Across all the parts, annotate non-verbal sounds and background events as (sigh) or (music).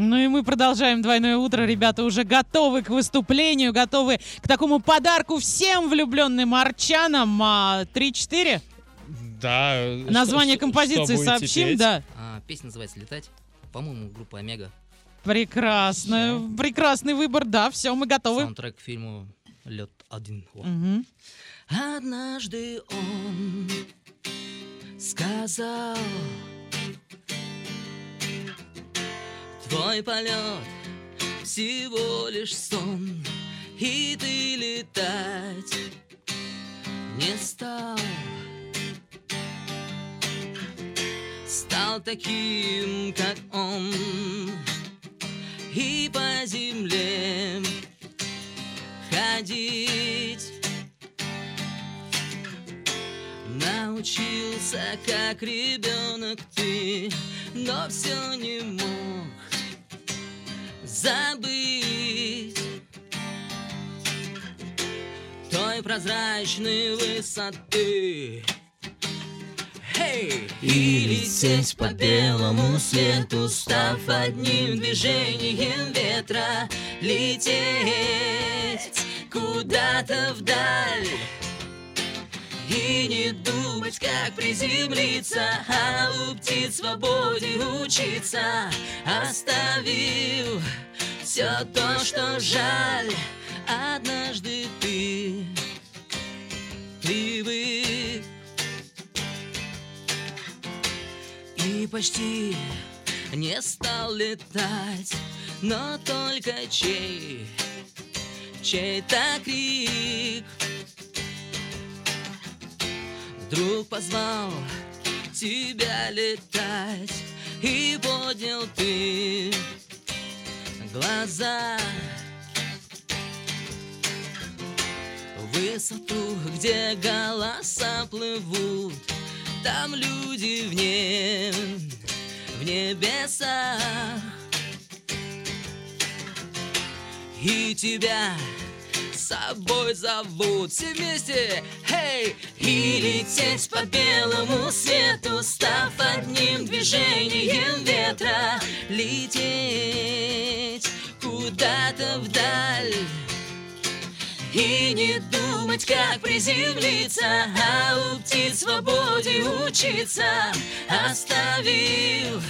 Ну и мы продолжаем двойное утро. Ребята уже готовы к выступлению, готовы к такому подарку всем влюбленным арчанам. А, 3-4? Да. Название что- композиции что сообщим, петь? да. А, песня называется «Летать». По-моему, группа «Омега». Прекрасно. Прекрасный выбор, да, все, мы готовы. Саундтрек к фильму «Лед один». Мгм. Однажды он сказал Твой полет всего лишь сон И ты летать не стал. Стал таким, как он И по земле ходить. Научился, как ребенок ты, но все не мог забыть той прозрачной высоты. Эй! И лететь по белому свету, став одним движением ветра, лететь куда-то вдаль. И не думать, как приземлиться, а у птиц свободе учиться, оставив все то, что жаль. Однажды ты привык и почти не стал летать, но только чей, чей-то крик Вдруг позвал тебя летать И поднял ты глаза. Высоту, где голоса плывут Там люди в небе, в небесах. И тебя с собой зовут Все вместе, эй! И лететь по белому свету Став одним движением ветра. Лететь куда-то вдаль и не думать, как приземлиться, а у птиц свободе учиться, оставив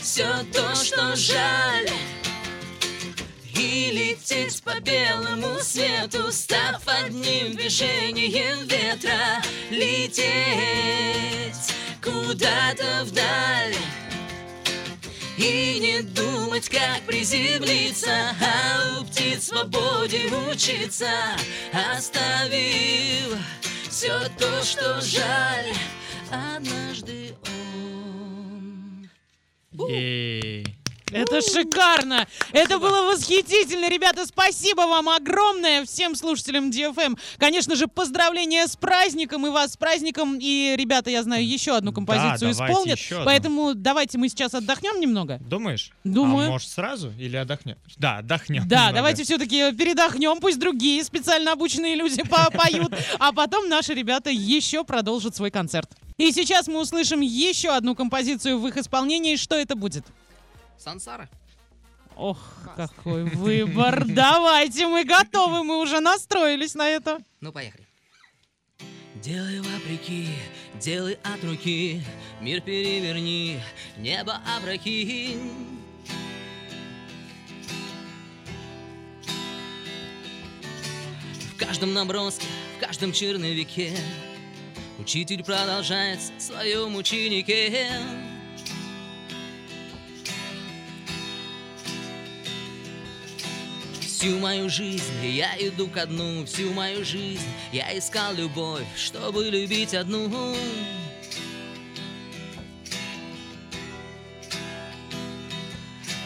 все то, что жаль. И лететь по белому свету, став одним движением ветра, лететь куда-то вдаль. И не думать, как приземлиться, а у птиц свободе учиться, оставив все то, что жаль. Однажды он Ей. Это шикарно! Это было восхитительно! Ребята, спасибо вам огромное всем слушателям DFM. Конечно же, поздравления с праздником и вас с праздником. И, ребята, я знаю, еще одну композицию давайте исполнят. Поэтому давайте мы сейчас отдохнем немного. Думаешь? Думаю. А может сразу или отдохнем? Да, отдохнем. Да, немного. давайте все-таки передохнем, пусть другие специально обученные люди по- поют, а потом наши ребята еще продолжат свой концерт. И сейчас мы услышим еще одну композицию в их исполнении. Что это будет? Сансара. Ох, какой выбор. (laughs) Давайте, мы готовы, мы уже настроились на это. Ну, поехали. Делай вопреки, делай от руки, Мир переверни, небо опрокинь. В каждом наброске, в каждом черновике Учитель продолжает в своем ученике. Всю мою жизнь я иду ко дну, всю мою жизнь я искал любовь, чтобы любить одну.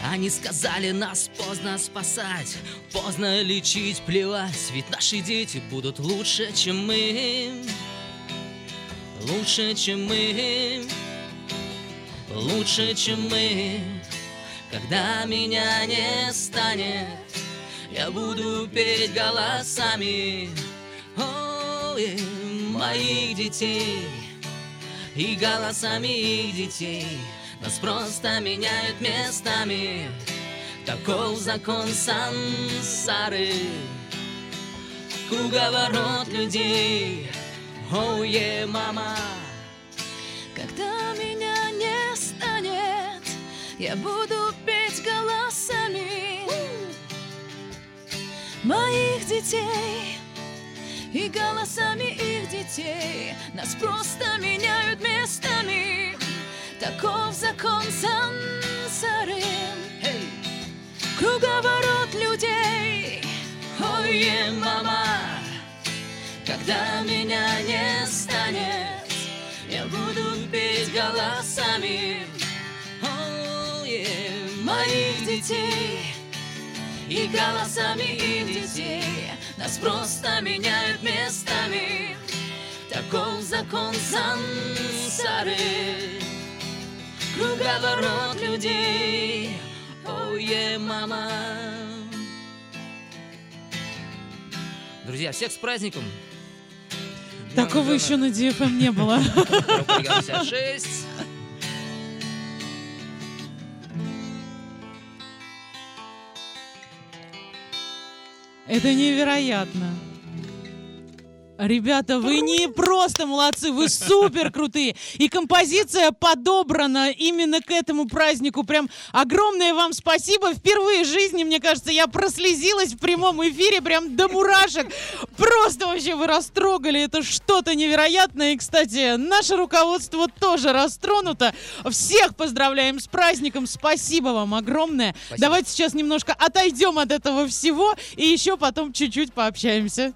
Они сказали, нас поздно спасать, поздно лечить, плевать, ведь наши дети будут лучше, чем мы. Лучше, чем мы. Лучше, чем мы. Когда меня не станет, я буду петь голосами ой, моих детей. И голосами их детей. Нас просто меняют местами. Таков закон сансары. Круговорот людей. Оуе, мама. Когда меня не станет, я буду моих детей и голосами их детей. Нас просто меняют местами. Таков закон сансары. Круговорот людей. Ой, мама, когда меня не станет, я буду петь голосами моих детей и голосами их детей. Нас просто меняют местами. Таков закон сансары. Круговорот людей. Ой, мама. Друзья, всех с праздником! Такого еще на DFM не было. Группа Регион 56. Это невероятно. Ребята, вы не просто молодцы, вы супер крутые. И композиция подобрана именно к этому празднику. Прям огромное вам спасибо. Впервые в жизни, мне кажется, я прослезилась в прямом эфире прям до мурашек. Просто вообще вы растрогали. Это что-то невероятное. И, кстати, наше руководство тоже растронуто. Всех поздравляем с праздником. Спасибо вам огромное. Спасибо. Давайте сейчас немножко отойдем от этого всего и еще потом чуть-чуть пообщаемся.